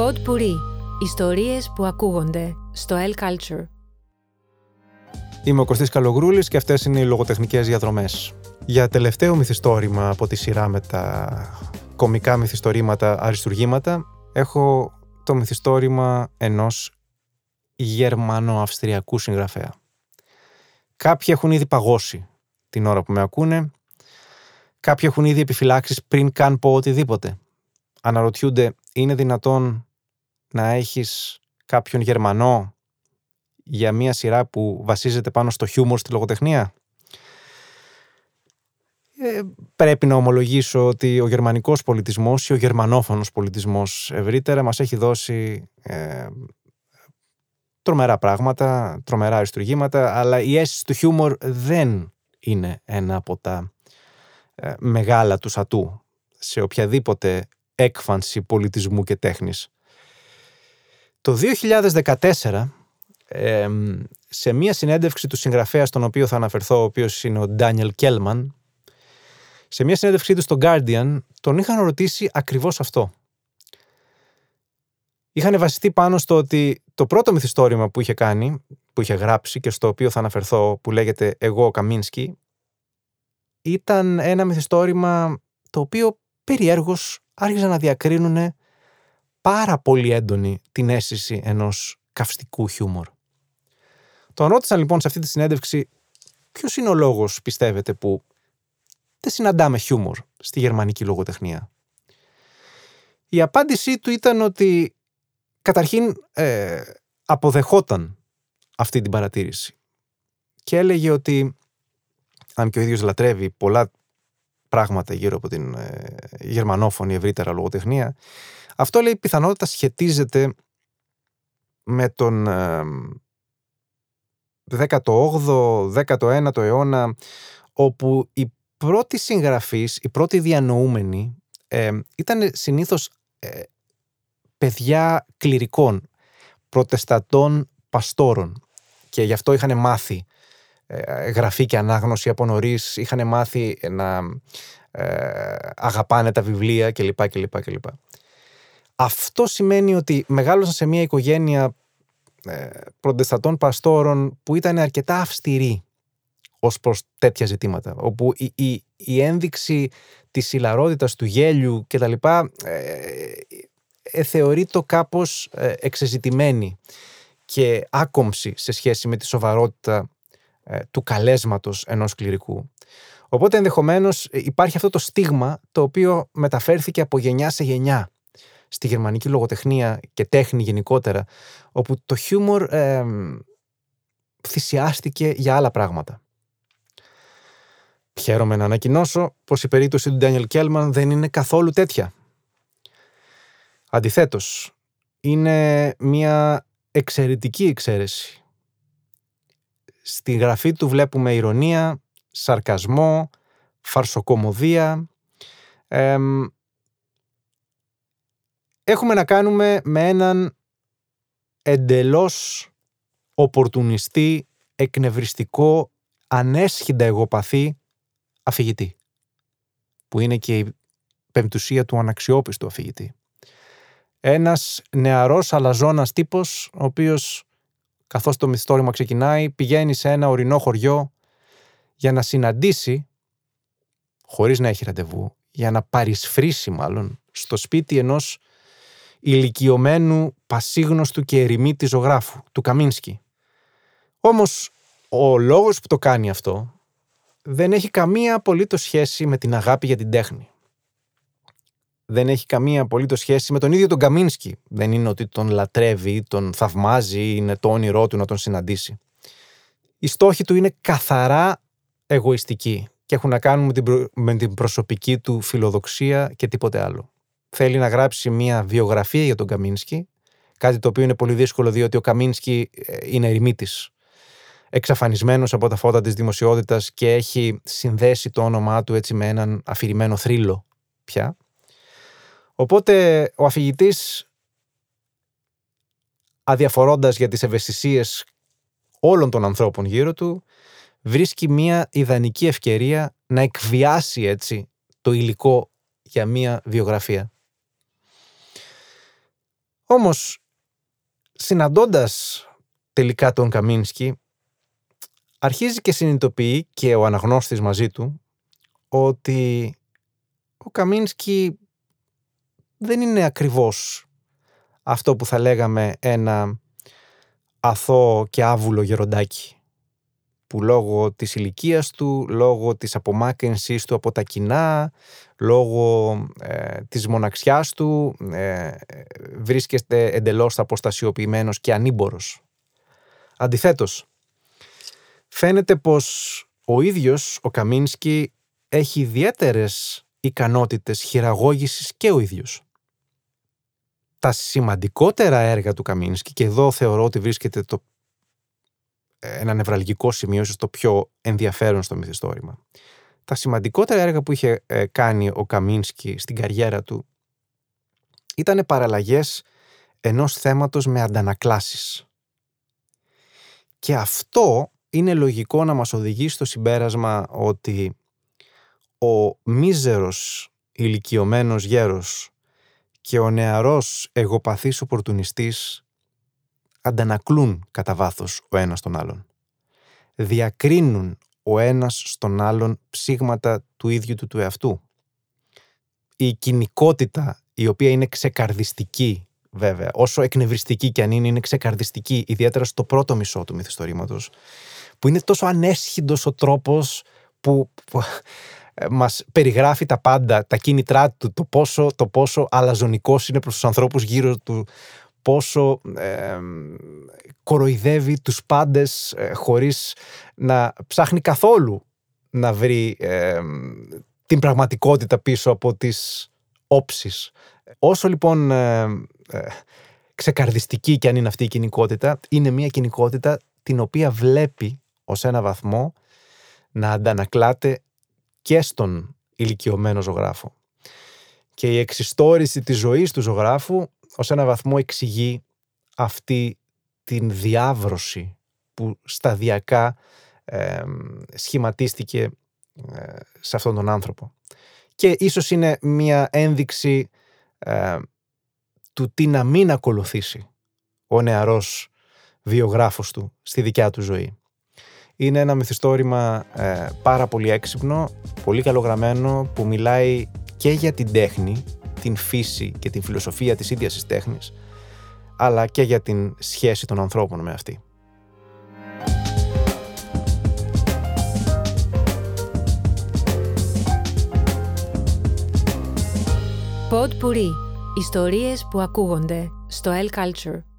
Pod Puri. Ιστορίες που ακούγονται στο El Culture. Είμαι ο Κωστής Καλογρούλης και αυτές είναι οι λογοτεχνικές διαδρομές. Για τελευταίο μυθιστόρημα από τη σειρά με τα κομικά μυθιστορήματα αριστουργήματα έχω το μυθιστόρημα ενός γερμανο-αυστριακού συγγραφέα. Κάποιοι έχουν ήδη παγώσει την ώρα που με ακούνε, κάποιοι έχουν ήδη επιφυλάξεις πριν καν πω οτιδήποτε. Αναρωτιούνται, είναι δυνατόν να έχεις κάποιον Γερμανό για μια σειρά που βασίζεται πάνω στο χιούμορ στη λογοτεχνία; Ε, πρέπει να ομολογήσω ότι ο γερμανικός πολιτισμός ή ο γερμανόφωνος πολιτισμός ευρύτερα μας έχει δώσει ε, τρομερά πράγματα, τρομερά αριστουργήματα, αλλά η αίσθηση του χιούμορ δεν είναι ένα από τα ε, μεγάλα του σατού σε οποιαδήποτε έκφανση πολιτισμού και τέχνης. Το 2014, σε μία συνέντευξη του συγγραφέα στον οποίο θα αναφερθώ, ο οποίος είναι ο Ντάνιελ Κέλμαν, σε μία συνέντευξή του στο Guardian, τον είχαν ρωτήσει ακριβώς αυτό. Είχαν βασιστεί πάνω στο ότι το πρώτο μυθιστόρημα που είχε κάνει, που είχε γράψει και στο οποίο θα αναφερθώ, που λέγεται «Εγώ ο Καμίνσκι», ήταν ένα μυθιστόρημα το οποίο περιέργως άρχιζαν να διακρίνουν πάρα πολύ έντονη την αίσθηση ενός καυστικού χιούμορ. Τον ρώτησαν λοιπόν σε αυτή τη συνέντευξη ποιος είναι ο λόγος πιστεύετε που δεν συναντάμε χιούμορ στη γερμανική λογοτεχνία; Η απάντησή του ήταν ότι καταρχήν ε, αποδεχόταν αυτή την παρατήρηση και έλεγε ότι αν και ο ίδιος λατρεύει πολλά πράγματα γύρω από την ε, γερμανόφωνη ευρύτερα λογοτεχνία. Αυτό λέει πιθανότητα σχετίζεται με τον 18ο, 19ο αιώνα όπου οι πρώτοι συγγραφείς, οι πρώτοι διανοούμενοι ήταν συνήθως ε, παιδιά κληρικών, προτεστατών παστόρων. Και γι' αυτό είχαν μάθει ε, γραφή και ανάγνωση από νωρίς, είχαν μάθει να ε, αγαπάνε τα βιβλία κλπ. κλπ, κλπ. Αυτό σημαίνει ότι μεγάλωσαν σε μια οικογένεια ε, προτεστατών παστόρων που ήταν αρκετά αυστηροί ως προς τέτοια ζητήματα, όπου η, η, η ένδειξη της συλλαρότητας του γέλιου και τα λοιπά ε, ε, θεωρεί το κάπως ε, εξεζητημένη και άκομψη σε σχέση με τη σοβαρότητα ε, του καλέσματος ενός κληρικού. Οπότε ενδεχομένως υπάρχει αυτό το στίγμα το οποίο μεταφέρθηκε από γενιά σε γενιά στη γερμανική λογοτεχνία και τέχνη γενικότερα, όπου το χιούμορ ε, θυσιάστηκε για άλλα πράγματα. Χαίρομαι να ανακοινώσω πως η περίπτωση του Ντάνιελ Κέλμαν δεν είναι καθόλου τέτοια. Αντιθέτως, είναι μια εξαιρετική εξαίρεση. Στη γραφή του βλέπουμε ηρωνία, σαρκασμό, φαρσοκομωδία, έχουμε να κάνουμε με έναν εντελώς οπορτουνιστή, εκνευριστικό, ανέσχυντα εγωπαθή αφηγητή. Που είναι και η πεμπτουσία του αναξιόπιστου αφηγητή. Ένας νεαρός αλαζόνας τύπος, ο οποίος καθώς το μυθιστόρημα ξεκινάει, πηγαίνει σε ένα ορεινό χωριό για να συναντήσει, χωρίς να έχει ραντεβού, για να παρισφρήσει μάλλον, στο σπίτι ενός ηλικιωμένου, πασίγνωστου και ερημίτη ζωγράφου, του Καμίνσκι. Όμως, ο λόγος που το κάνει αυτό δεν έχει καμία απολύτως σχέση με την αγάπη για την τέχνη. Δεν έχει καμία απολύτως σχέση με τον ίδιο τον Καμίνσκι. Δεν είναι ότι τον λατρεύει, τον θαυμάζει, είναι το όνειρό του να τον συναντήσει. Οι στόχοι του είναι καθαρά εγωιστικοί και έχουν να κάνουν με την, με την προσωπική του φιλοδοξία και τίποτε άλλο θέλει να γράψει μια βιογραφία για τον Καμίνσκι, κάτι το οποίο είναι πολύ δύσκολο διότι ο Καμίνσκι ε, είναι ερημίτης. Εξαφανισμένος από τα φώτα της δημοσιότητας και έχει συνδέσει το όνομά του έτσι με έναν αφηρημένο θρύλο πια. Οπότε ο αφηγητής, αδιαφορώντας για τις ευαισθησίες όλων των ανθρώπων γύρω του, βρίσκει μια ιδανική ευκαιρία να εκβιάσει έτσι το υλικό για μια βιογραφία. Όμως, συναντώντας τελικά τον Καμίνσκι, αρχίζει και συνειδητοποιεί και ο αναγνώστης μαζί του ότι ο Καμίνσκι δεν είναι ακριβώς αυτό που θα λέγαμε ένα αθώο και άβουλο γεροντάκι που λόγω της ηλικίας του, λόγω της απομάκρυνσης του από τα κοινά, λόγω ε, της μοναξιάς του, ε, βρίσκεται εντελώς αποστασιοποιημένος και ανήμπορος. Αντιθέτως, φαίνεται πως ο ίδιος ο Καμίνσκι έχει ιδιαίτερες ικανότητες χειραγώγησης και ο ίδιος. Τα σημαντικότερα έργα του Καμίνσκι, και εδώ θεωρώ ότι βρίσκεται το, ένα νευραλγικό σημείο, ίσως το πιο ενδιαφέρον στο μυθιστόρημα. Τα σημαντικότερα έργα που είχε ε, κάνει ο Καμίνσκι στην καριέρα του ήταν παραλλαγές ενός θέματος με αντανακλάσεις. Και αυτό είναι λογικό να μας οδηγεί στο συμπέρασμα ότι ο μίζερος ηλικιωμένος γέρος και ο νεαρός εγωπαθής οπορτουνιστής αντανακλούν κατά βάθος ο ένας τον άλλον. Διακρίνουν ο ένας στον άλλον ψήγματα του ίδιου του του εαυτού. Η κοινικότητα η οποία είναι ξεκαρδιστική βέβαια, όσο εκνευριστική κι αν είναι, είναι ξεκαρδιστική, ιδιαίτερα στο πρώτο μισό του μυθιστορήματος, που είναι τόσο ανέσχυντος ο τρόπος που, που ε, μας περιγράφει τα πάντα, τα κίνητρά του, το πόσο, το πόσο αλαζονικός είναι προς τους ανθρώπους γύρω του, πόσο ε, κοροϊδεύει τους πάντες ε, χωρίς να ψάχνει καθόλου να βρει την πραγματικότητα πίσω από τις όψεις. Όσο λοιπόν ξεκαρδιστική και αν είναι αυτή η κοινικότητα, είναι μια κοινικότητα την οποία βλέπει ως ένα βαθμό να αντανακλάται και στον ηλικιωμένο ζωγράφο. Και η εξιστόρηση της ζωής του ζωγράφου ως ένα βαθμό εξηγεί αυτή την διάβρωση που σταδιακά σχηματίστηκε ε, σε αυτόν τον άνθρωπο. Και ίσως είναι μια ένδειξη ε, του τι να μην ακολουθήσει ο νεαρός βιογράφος του στη δικιά του ζωή. Είναι ένα μυθιστόρημα ε, πάρα πολύ έξυπνο, πολύ καλογραμμένο, που μιλάει και για την τέχνη, την φύση και την φιλοσοφία της ίδιας της τέχνης, αλλά και για την σχέση των ανθρώπων με αυτή. Pod Ιστορίες που ακούγονται στο L Culture.